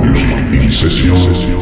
Music in Session.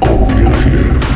Obvio